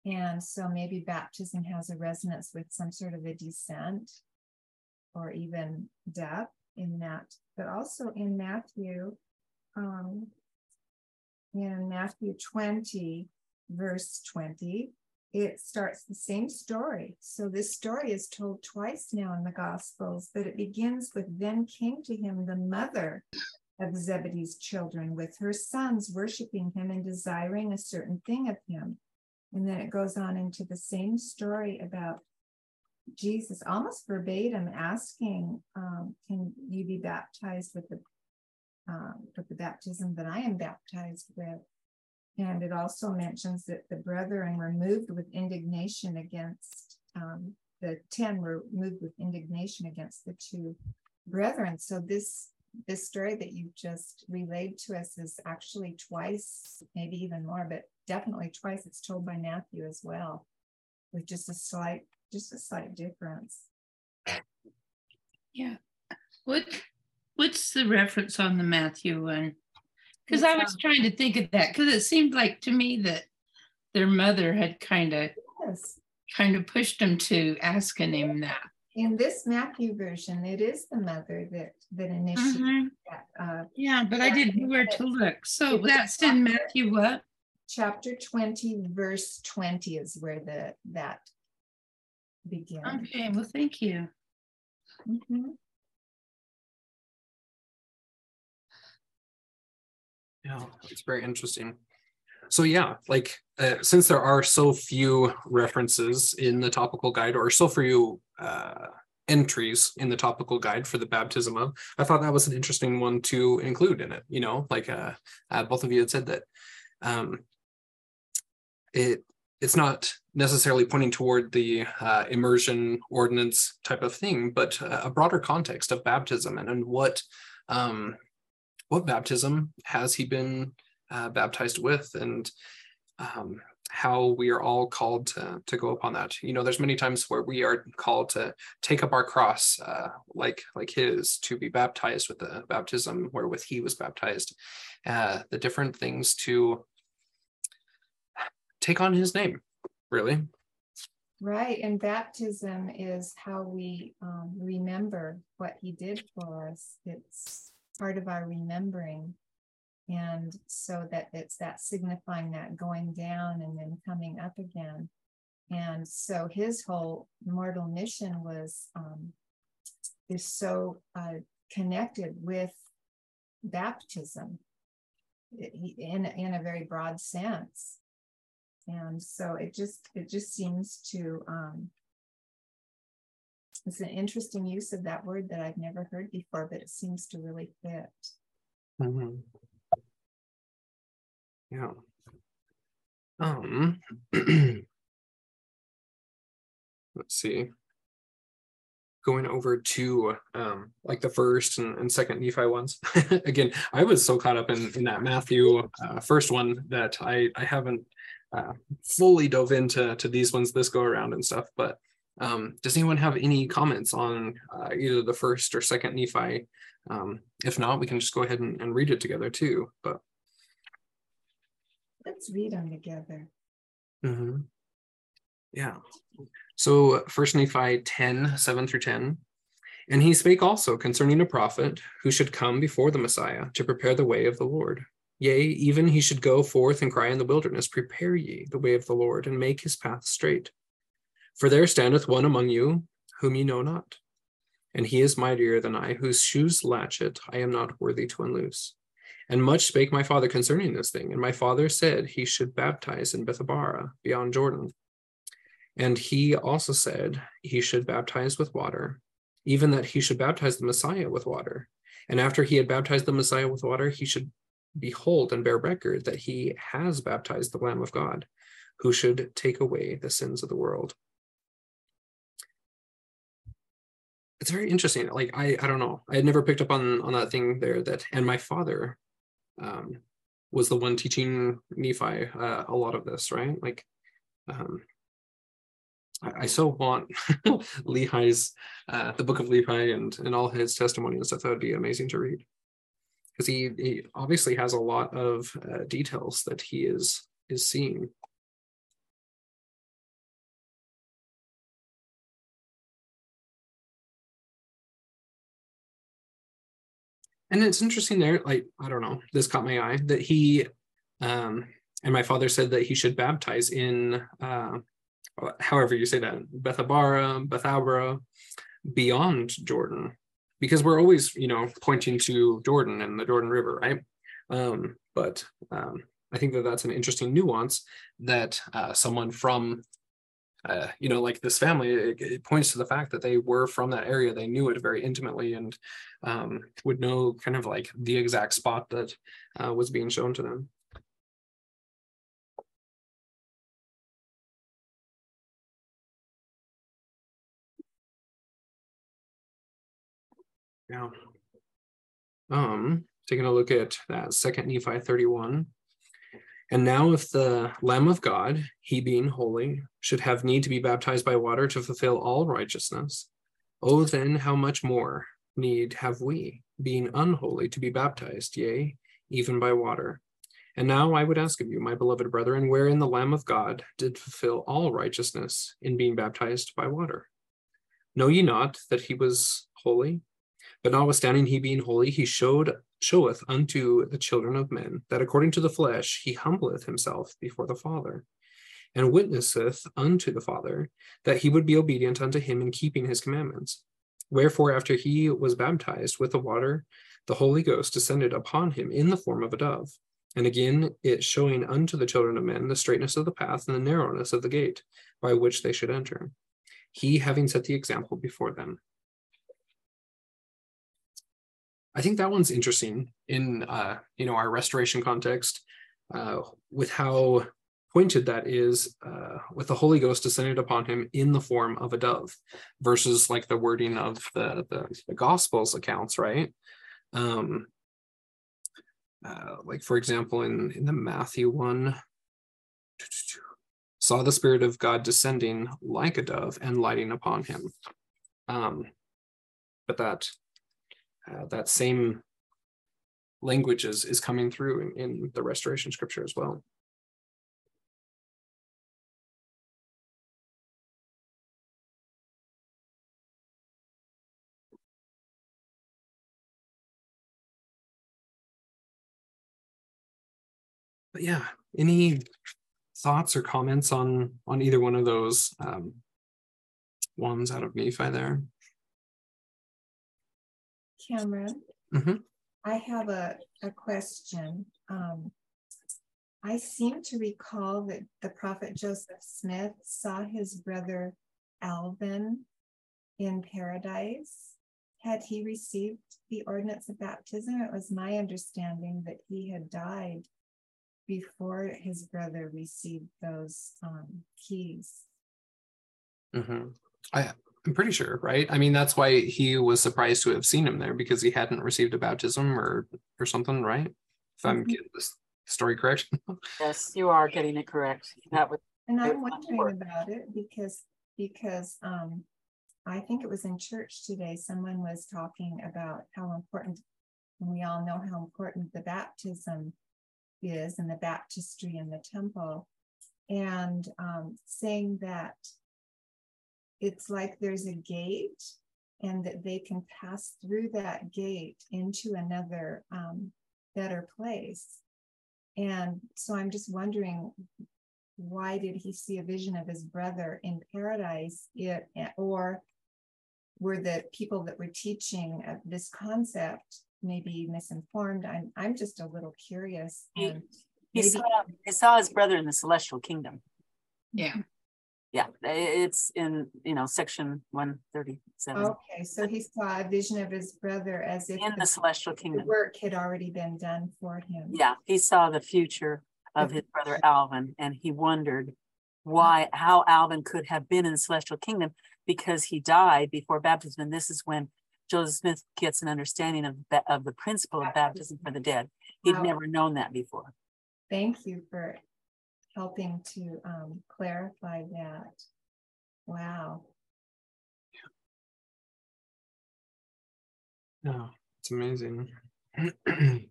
And so maybe baptism has a resonance with some sort of a descent or even death in that. But also in Matthew, um, in Matthew 20, verse 20, it starts the same story. So this story is told twice now in the Gospels, but it begins with Then came to him the mother of Zebedee's children with her sons worshiping him and desiring a certain thing of him. And then it goes on into the same story about Jesus, almost verbatim, asking, um, "Can you be baptized with the um, with the baptism that I am baptized with?" And it also mentions that the brethren were moved with indignation against um, the ten were moved with indignation against the two brethren. So this this story that you just relayed to us is actually twice, maybe even more, but definitely twice. It's told by Matthew as well, with just a slight, just a slight difference. Yeah. What what's the reference on the Matthew one? Because I was uh, trying to think of that because it seemed like to me that their mother had kind of yes. kind of pushed him to asking him that in this Matthew version, it is the mother that that initiated mm-hmm. that. Uh, yeah, but I didn't know where to look. So that's in Matthew what? Chapter 20, verse 20 is where the that begins. Okay, well, thank you. Mm-hmm. Yeah, it's very interesting so yeah like uh, since there are so few references in the topical guide or so few uh, entries in the topical guide for the baptism of i thought that was an interesting one to include in it you know? Like uh, uh both of you had said that um, it it's not necessarily pointing toward the uh, immersion ordinance type of thing but a broader context of baptism and, and what um, what baptism has he been uh, baptized with? And um, how we are all called to, to go upon that. You know there's many times where we are called to take up our cross uh, like like his to be baptized with the baptism wherewith he was baptized. Uh, the different things to take on his name really. Right and baptism is how we um, remember what he did for us. It's part of our remembering and so that it's that signifying that going down and then coming up again and so his whole mortal mission was um, is so uh, connected with baptism in in a very broad sense and so it just it just seems to um, it's an interesting use of that word that I've never heard before, but it seems to really fit. Mm-hmm. Yeah. Um, [clears throat] let's see. Going over to um, like the first and, and second Nephi ones. [laughs] Again, I was so caught up in, in that Matthew uh, first one that I, I haven't uh, fully dove into to these ones this go around and stuff. But um, does anyone have any comments on uh, either the first or second Nephi? Um, if not, we can just go ahead and, and read it together too. But Let's read them together. Mm-hmm. Yeah. So first Nephi 10, 7 through 10. And he spake also concerning a prophet who should come before the Messiah to prepare the way of the Lord. Yea, even he should go forth and cry in the wilderness, Prepare ye the way of the Lord, and make his path straight. For there standeth one among you whom ye know not, and he is mightier than I, whose shoes latchet I am not worthy to unloose. And much spake my father concerning this thing. And my father said he should baptize in Bethabara beyond Jordan. And he also said he should baptize with water, even that he should baptize the Messiah with water. And after he had baptized the Messiah with water, he should behold and bear record that he has baptized the Lamb of God, who should take away the sins of the world. It's very interesting. Like I, I don't know. I had never picked up on on that thing there. That and my father um, was the one teaching Nephi uh, a lot of this, right? Like, um, I, I so want [laughs] Lehi's, uh, the book of Lehi and, and all his testimony and stuff. That would be amazing to read. Because he, he obviously has a lot of uh, details that he is is seeing and it's interesting there like i don't know this caught my eye that he um and my father said that he should baptize in uh however you say that bethabara bethabara beyond jordan. Because we're always you know pointing to jordan and the jordan river right? Um but um i think that that's an interesting nuance that uh, someone from uh, you know, like this family, it, it, points to the fact that they were from that area. They knew it very intimately and um, would know kind of like the exact spot that uh, was being shown to them. Yeah. Um, taking a look at that second Nephi 31. And now, if the Lamb of God, he being holy, should have need to be baptized by water to fulfill all righteousness, oh, then how much more need have we, being unholy, to be baptized, yea, even by water? And now I would ask of you, my beloved brethren, wherein the Lamb of God did fulfill all righteousness in being baptized by water? Know ye not that he was holy? But notwithstanding he being holy, he showed showeth unto the children of men that according to the flesh he humbleth himself before the Father, and witnesseth unto the Father that he would be obedient unto him in keeping his commandments. Wherefore, after he was baptized with the water, the Holy Ghost descended upon him in the form of a dove. And again, it showing unto the children of men the straightness of the path and the narrowness of the gate by which they should enter. He having set the example before them. I think that one's interesting in uh, you know our restoration context, uh, with how pointed that is, uh, with the Holy Ghost descended upon him in the form of a dove, versus like the wording of the the, the Gospels accounts, right? Um, uh, like for example, in, in the Matthew one, saw the Spirit of God descending like a dove and lighting upon him. Um, but that uh, that same language is, is coming through in, in the restoration scripture as well. but yeah, any thoughts or comments on on either one of those um, ones out of Nephi there? Cameron, mm-hmm. I have a, a question. Um, I seem to recall that the prophet Joseph Smith saw his brother Alvin in paradise. Had he received the ordinance of baptism? It was my understanding that he had died before his brother received those um, keys. Mm-hmm. I, I'm pretty sure, right? I mean, that's why he was surprised to have seen him there because he hadn't received a baptism or or something, right? If I'm mm-hmm. getting this story correct. [laughs] yes, you are getting it correct. That was. And I'm wondering about it because because um, I think it was in church today. Someone was talking about how important, and we all know how important the baptism is and the baptistry in the temple, and um, saying that it's like there's a gate and that they can pass through that gate into another um, better place. And so I'm just wondering why did he see a vision of his brother in paradise it, or were the people that were teaching this concept maybe misinformed. I'm I'm just a little curious. He, he saw he saw his brother in the celestial kingdom. Yeah. Yeah, it's in you know section one thirty seven. Okay, so he saw a vision of his brother as if in the, the celestial kingdom. The work had already been done for him. Yeah, he saw the future of his brother Alvin, and he wondered why how Alvin could have been in the celestial kingdom because he died before baptism. And this is when Joseph Smith gets an understanding of, of the principle of baptism for the dead. He'd wow. never known that before. Thank you for helping to um, clarify that. Wow. Yeah, it's amazing. [clears throat]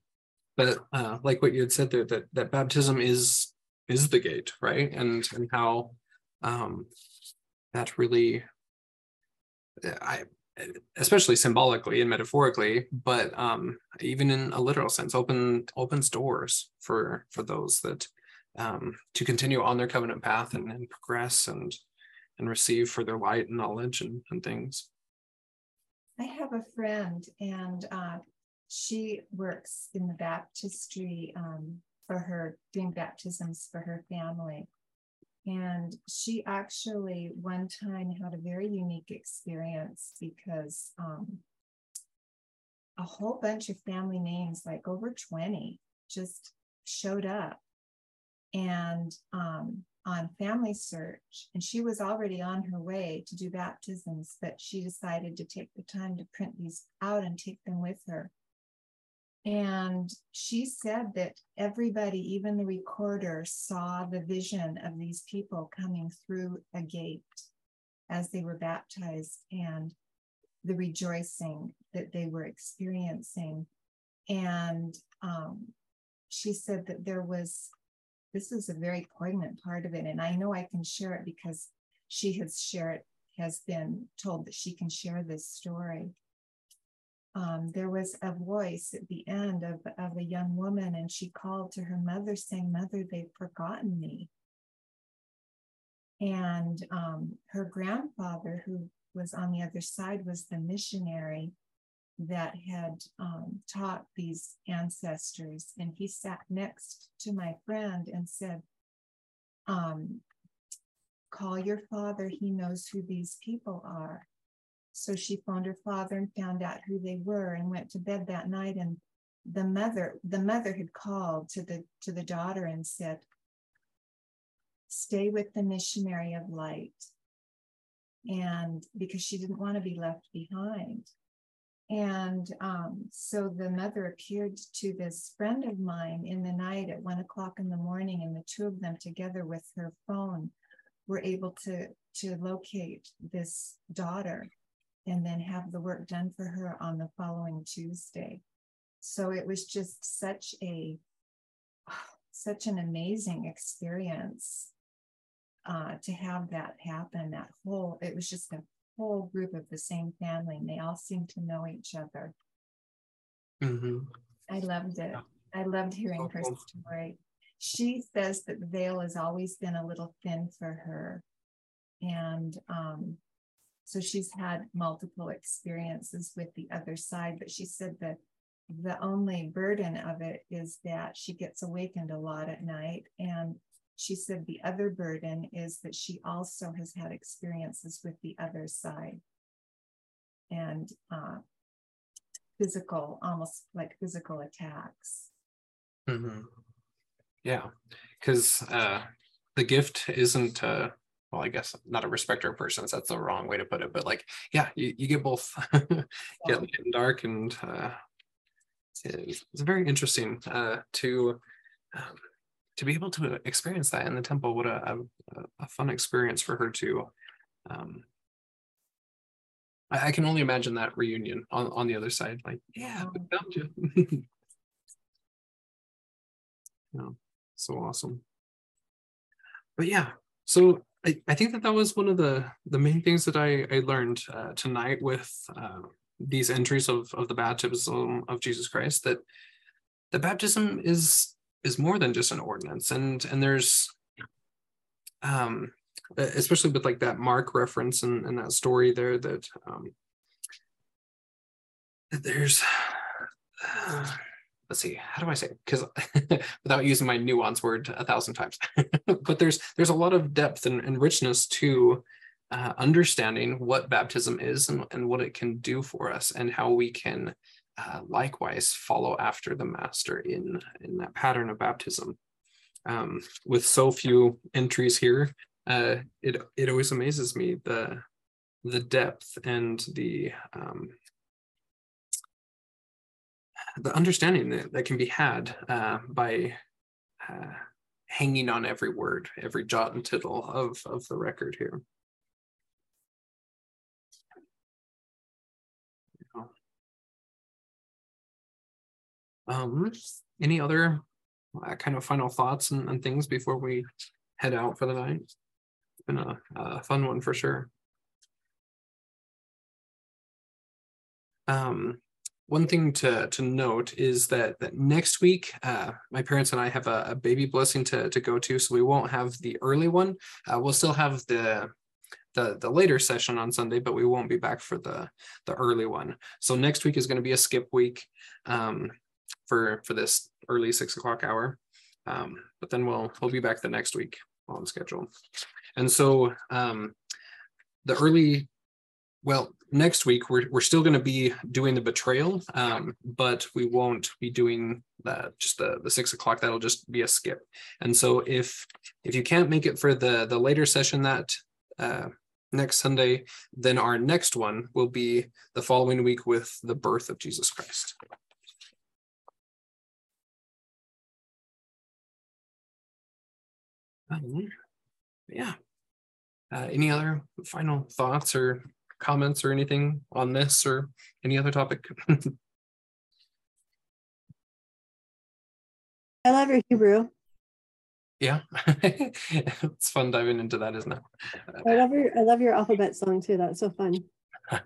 but uh, like what you had said there, that that baptism is is the gate, right? And and how um, that really, I especially symbolically and metaphorically, but um, even in a literal sense, open opens doors for for those that um, to continue on their covenant path and, and progress and and receive further light and knowledge and, and things. I have a friend, and uh, she works in the baptistry um, for her, doing baptisms for her family. And she actually one time had a very unique experience because um, a whole bunch of family names, like over 20, just showed up and um, on family search. And she was already on her way to do baptisms, but she decided to take the time to print these out and take them with her. And she said that everybody, even the recorder, saw the vision of these people coming through a gate as they were baptized and the rejoicing that they were experiencing. And um, she said that there was, this is a very poignant part of it. And I know I can share it because she has shared, has been told that she can share this story um, there was a voice at the end of, of a young woman, and she called to her mother, saying, Mother, they've forgotten me. And um, her grandfather, who was on the other side, was the missionary that had um, taught these ancestors. And he sat next to my friend and said, um, Call your father, he knows who these people are. So she phoned her father and found out who they were and went to bed that night. And the mother, the mother had called to the to the daughter and said, stay with the missionary of light. And because she didn't want to be left behind. And um, so the mother appeared to this friend of mine in the night at one o'clock in the morning, and the two of them together with her phone were able to to locate this daughter and then have the work done for her on the following Tuesday. So it was just such a [sighs] such an amazing experience uh, to have that happen. That whole it was just a whole group of the same family, and they all seemed to know each other. Mm-hmm. I loved it. I loved hearing her story. She says that the veil has always been a little thin for her. And um, so she's had multiple experiences with the other side, but she said that the only burden of it is that she gets awakened a lot at night. And she said the other burden is that she also has had experiences with the other side and uh, physical, almost like physical attacks. Mm-hmm. Yeah, because uh, the gift isn't uh, well, I guess not a respecter of persons. That's the wrong way to put it. But like, yeah, you, you get both, [laughs] get light and dark, and uh, it's, it's very interesting uh, to um, to be able to experience that in the temple. What a, a, a fun experience for her to. Um, I, I, can only imagine that reunion on, on the other side. Like, yeah, we found you. [laughs] yeah, so awesome. But yeah, so I, I think that that was one of the the main things that I, I learned uh, tonight with uh, these entries of, of the baptism of Jesus Christ that the baptism is is more than just an ordinance. And and there's um especially with like that Mark reference and, and that story there that um there's uh, [sighs] let's see how do i say because [laughs] without using my nuance word a thousand times. [laughs] But there's there's a lot of depth and, and richness to uh, understanding what baptism is and, and what it can do for us and how we can uh, likewise follow after the master in in that pattern of baptism um, with so few entries here uh, it it always amazes me the the depth and the um, the understanding that, that can be had uh, by uh, hanging on every word, every jot and tittle of, of the record here. Um, any other uh, kind of final thoughts and, and, things before we head out for the night? It's been a, a fun one for sure. Um, one thing to to note is that that next week uh, my parents and I have a, a, baby blessing to to go to, so we won't have the early one. Uh, we'll still have the the the later session on Sunday, but we won't be back for the the early one. So next week is going to be a skip week um, for for this early six o'clock hour. Um, but then we'll we'll be back the next week on schedule. And so um, the early well, next week we're we're still going to be doing the betrayal, um, but we won't be doing that just the the six o'clock. That'll just be a skip. And so if if you can't make it for the the later session that uh, next Sunday, then our next one will be the following week with the birth of Jesus Christ. Yeah. Uh, any other final thoughts or comments or anything on this or any other topic? [laughs] I love your Hebrew. Yeah, [laughs] it's fun diving into that, isn't it? I love your I love your alphabet song too. That's so fun. [laughs]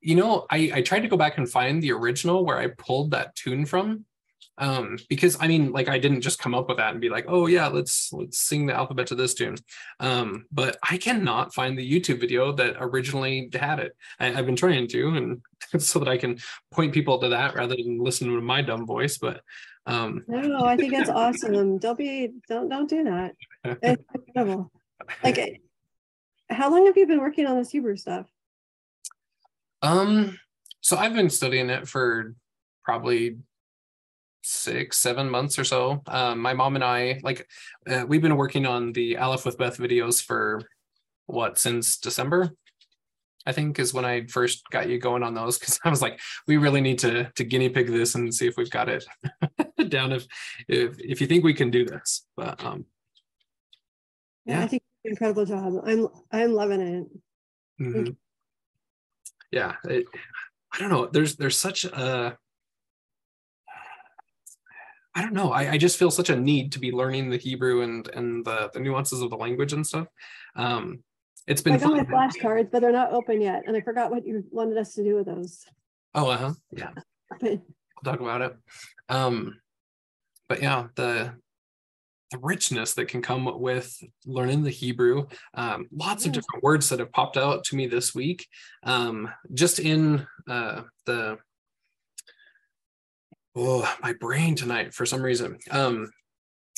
you know, I I tried to go back and find the original where I pulled that tune from, um because i mean like i didn't just come up with that and be like oh yeah let's let's sing the alphabet to this tune. Um but i cannot find the youtube video that originally had it. I, have been trying to and [laughs] so that i can point people to that rather than listen to my dumb voice but um no i think that's awesome. [laughs] Don't be don't don't do that. [laughs] It's incredible. Like how long have you been working on this hebrew stuff? Um so i've been studying it for probably six, seven months or so. Um, my mom and I, like, uh, we've been working on the Aleph with Beth videos for what since December. I think is when I first got you going on those because [laughs] I was like, we really need to to guinea pig this and see if we've got it [laughs] down. If if if you think we can do this, but um, Yeah, Yeah. I think you did an incredible job. I'm I'm loving it. mhm. yeah, it, I don't know. There's there's such a I don't know. I, I just feel such a need to be learning the Hebrew and and the, the nuances of the language and stuff. Um, it's been I got my fun. flashcards, but they're not open yet, and I forgot what you wanted us to do with those. Oh, uh huh. Yeah. [laughs] We'll talk about it. Um, but yeah, the the richness that can come with learning the Hebrew. Um, lots of different words that have popped out to me this week. Um, just in uh, the oh my brain tonight for some reason. Um,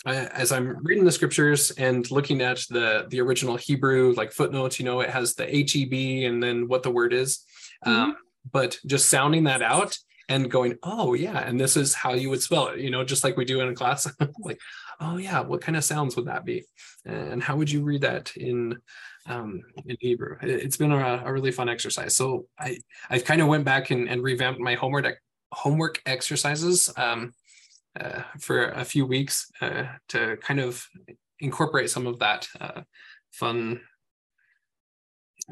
I, as I'm reading the scriptures and looking at the the original Hebrew like footnotes, you know, it has the HEB and then what the word is. Um, but just sounding that out and going, oh yeah, and this is how you would spell it, you know, just like we do in a class. [laughs] like, oh yeah, what kind of sounds would that be? And how would you read that in um, in Hebrew? It- It's been a, a really fun exercise. So I I kind of went back and, and revamped my homework homework exercises um, uh, for a few weeks uh, to kind of incorporate some of that uh, fun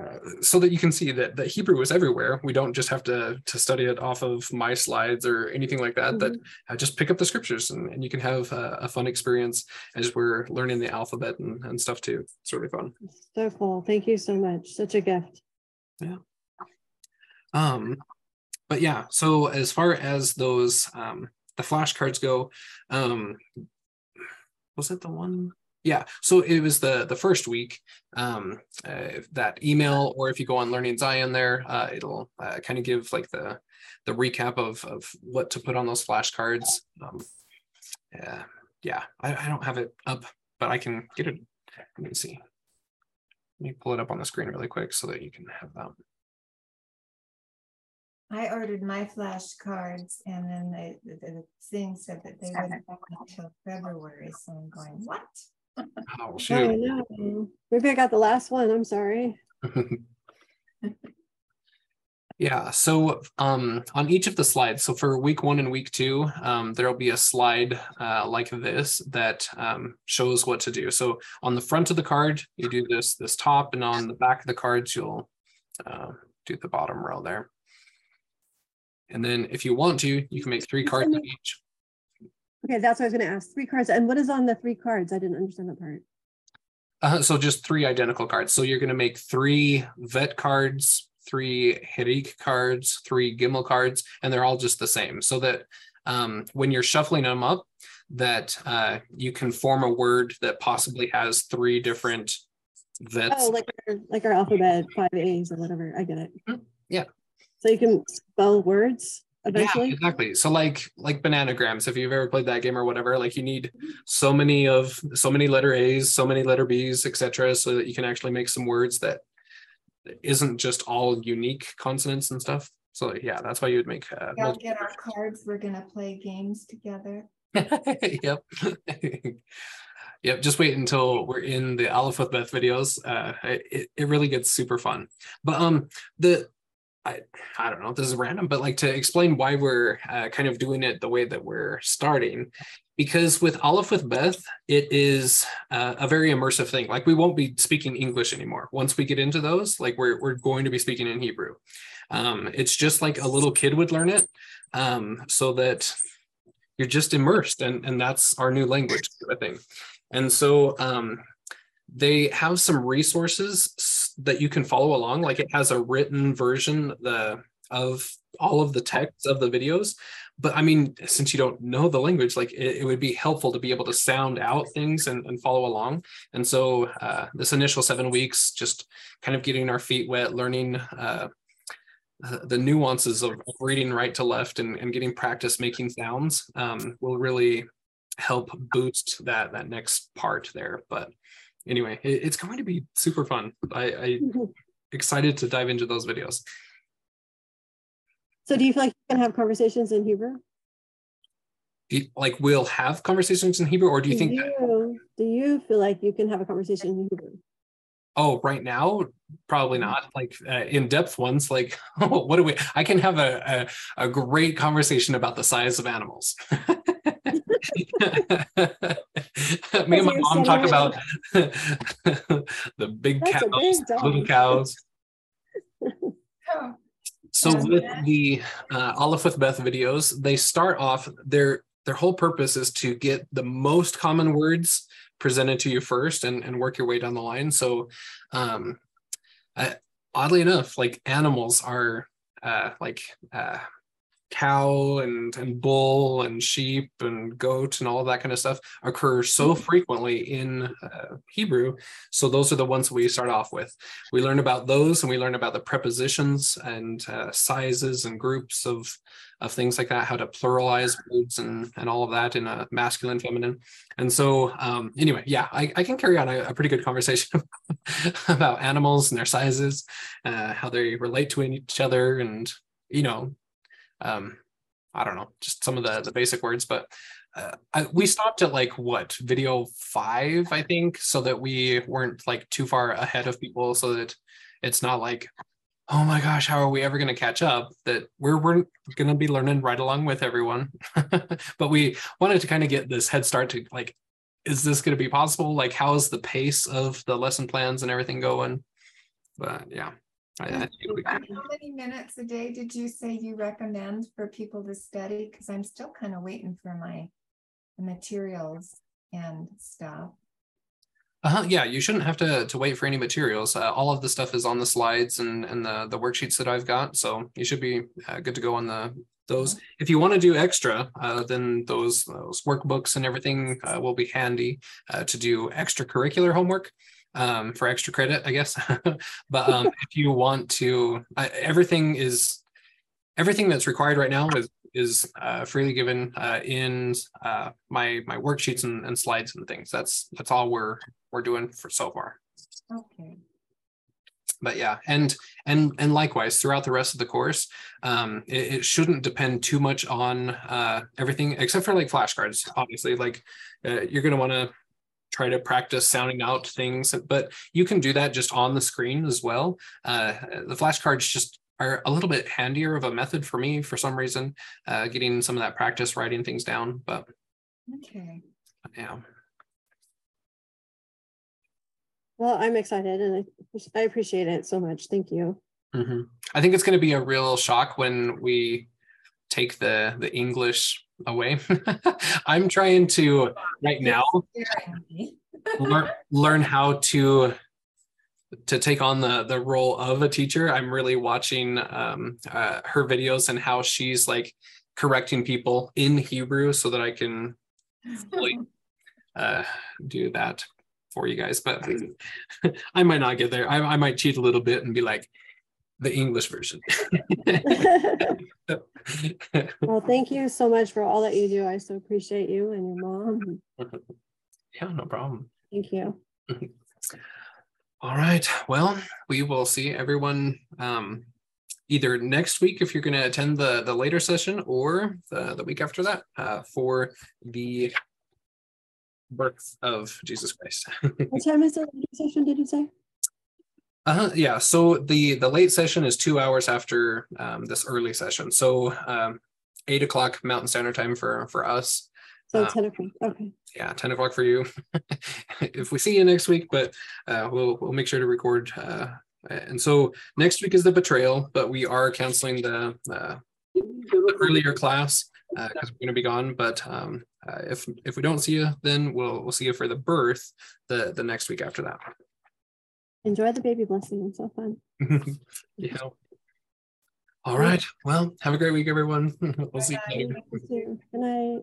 uh, so that you can see that, that Hebrew is everywhere. We don't just have to to study it off of my slides or anything like that. That uh, just pick up the scriptures and, and you can have a, a fun experience as we're learning the alphabet and, and stuff too. It's really fun. so cool. Thank you so much. Such a gift. Yeah. Um, but yeah, so as far as those um, the flashcards go, um, was it the one? Yeah, so it was the the first week um, uh, that email, or if you go on Learning Zion there, uh, it'll uh, kind of give like the the recap of of what to put on those flashcards. Um, yeah, yeah, I, I don't have it up, but I can get it. Let me see. Let me pull it up on the screen really quick so that you can have that. I ordered my flashcards and then they, the, the thing said that they wouldn't come until February, so I'm going, what? Oh Oh shoot. no. Maybe I got the last one. I'm sorry. [laughs] Yeah, so um, on each of the slides, so for week one and week two, um, there'll be a slide uh, like this that um, shows what to do. So on the front of the card, you do this this top, and on the back of the cards, you'll uh, do the bottom row there. And then if you want to, you can make three cards of each. Okay, that's what I was going to ask. Three cards. And what is on the three cards? I didn't understand that part. Uh, so just three identical cards. So you're going to make three vet cards, three Hirik cards, three Gimel cards, and they're all just the same. So that um, when you're shuffling them up, that uh, you can form a word that possibly has three different vets. Oh, like our, like our alphabet, five A's or whatever. I get it. Mhm. Yeah. So you can spell words eventually. yeah, eventually. exactly. So like like bananagrams, if you've ever played that game or whatever, like you need so many of so many letter A's, so many letter B's, etc., so that you can actually make some words that isn't just all unique consonants and stuff. So yeah, that's why you would make uh, Y'all multiple get our cards, we're gonna play games together. [laughs] yep. [laughs] yep. Just wait until we're in the Aleph with Beth videos. Uh, it, it really gets super fun. But um, the I I don't know if this is random, but like to explain why we're uh, kind of doing it the way that we're starting. Because with Aleph with Beth, it is uh, a very immersive thing. Like we won't be speaking English anymore. Once we get into those, like we're we're going to be speaking in Hebrew. Um, it's just like a little kid would learn it, um, so that you're just immersed and and that's our new language i think and so um they have some resources that you can follow along like it has a written version the of all of the text of the videos but i mean since you don't know the language like it, it would be helpful to be able to sound out things and, and follow along and so uh, this initial seven weeks just kind of getting our feet wet learning uh, uh, the nuances of of reading right to left and, and getting practice making sounds um, will really help boost that that next part there. But anyway, it- it's going to be super fun. I, I Mhm. excited to dive into those videos. So do you feel like you can have conversations in Hebrew? Do you- like we'll have conversations in Hebrew, or do you think that do you feel like you can have a conversation in Hebrew? oh, right now, probably not. Like uh, in depth ones, like [laughs] what do we? I can have a a, a great conversation about the size of animals. [laughs] [laughs] [laughs] Me and my mom talk about [laughs] the big That's cows, big little cows. [laughs] So with the uh, Aleph with Beth videos, they start off their their whole purpose is to get the most common words presented to you first and, and work your way down the line. So um, uh, oddly enough, like animals are uh, like uh, cow and and bull and sheep and goat and all of that kind of stuff occur so frequently in uh, Hebrew. So those are the ones we start off with. We learn about those and we learn about the prepositions and uh, sizes and groups of of things like that, how to pluralize words and and all of that in a masculine, feminine. And so um, anyway, yeah, I, I can carry on a, a pretty good conversation [laughs] about animals and their sizes, uh, how they relate to each other, and you know, um, I don't know, just some of the the basic words, but. Uh, I, we stopped at like what video five, I think, so that we weren't like too far ahead of people, so that it's not like, oh my gosh, how are we ever going to catch up? That we're we're going to be learning right along with everyone, [laughs] but we wanted to kind of get this head start to like, is this going to be possible? Like, how is the pace of the lesson plans and everything going? But yeah, I, I think it'll be good. How many minutes a day did you say you recommend for people to study? Because I'm still kind of waiting for my materials and stuff. Uh-huh, yeah, you shouldn't have to to wait for any materials. Uh, all of the stuff is on the slides and and the the worksheets that I've got, so you should be uh, good to go on the those. If you want to do extra, uh, then those those workbooks and everything uh, will be handy uh, to do extracurricular homework um, for extra credit, I guess. [laughs] but um, if you want to, everything is everything that's required right now is is uh, freely given uh, in uh, my my worksheets and, and slides and things. That's that's all we're we're doing for so far. Okay. But yeah, and and and likewise throughout the rest of the course, um, it, it shouldn't depend too much on uh, everything except for like flashcards. Obviously, like uh, you're gonna want to try to practice sounding out things, but you can do that just on the screen as well. Uh, the flashcards just are a little bit handier of a method for me for some reason, uh, getting some of that practice writing things down. But Okay. yeah. Well, I'm excited and I, I appreciate it so much. Thank you. Mhm. I think it's going to be a real shock when we take the the English away. [laughs] I'm trying to right now learn, learn how to to take on the the role of a teacher. I'm really watching um, uh, her videos and how she's like correcting people in Hebrew so that I can fully [laughs] uh, do that for you guys. But [laughs] I might not get there. I, I might cheat a little bit and be like the English version. [laughs] [laughs] well, thank you so much for all that you do. I so appreciate you and your mom. yeah, no problem. Thank you. All right. Well, we will see everyone um, either next week if you're going to attend the the later session, or the, the week after that uh, for the birth of Jesus Christ. [laughs] What time is the later session? Did you say? Uh, yeah. So the the late session is two hours after um, this early session. So um, eight o'clock Mountain Standard Time for for us. So Uh, 10 o'clock. Okay. yeah 10 o'clock for you [laughs] if we see you next week but uh, we'll we'll make sure to record uh, and so next week is the betrayal but we are canceling the uh, the earlier class because we're going to be gone but um, uh, if if we don't see you then we'll we'll see you for the birth the the next week after that Enjoy the baby blessing. It's so fun. [laughs] yeah all right well have a great week everyone [laughs] we'll see you later Good night.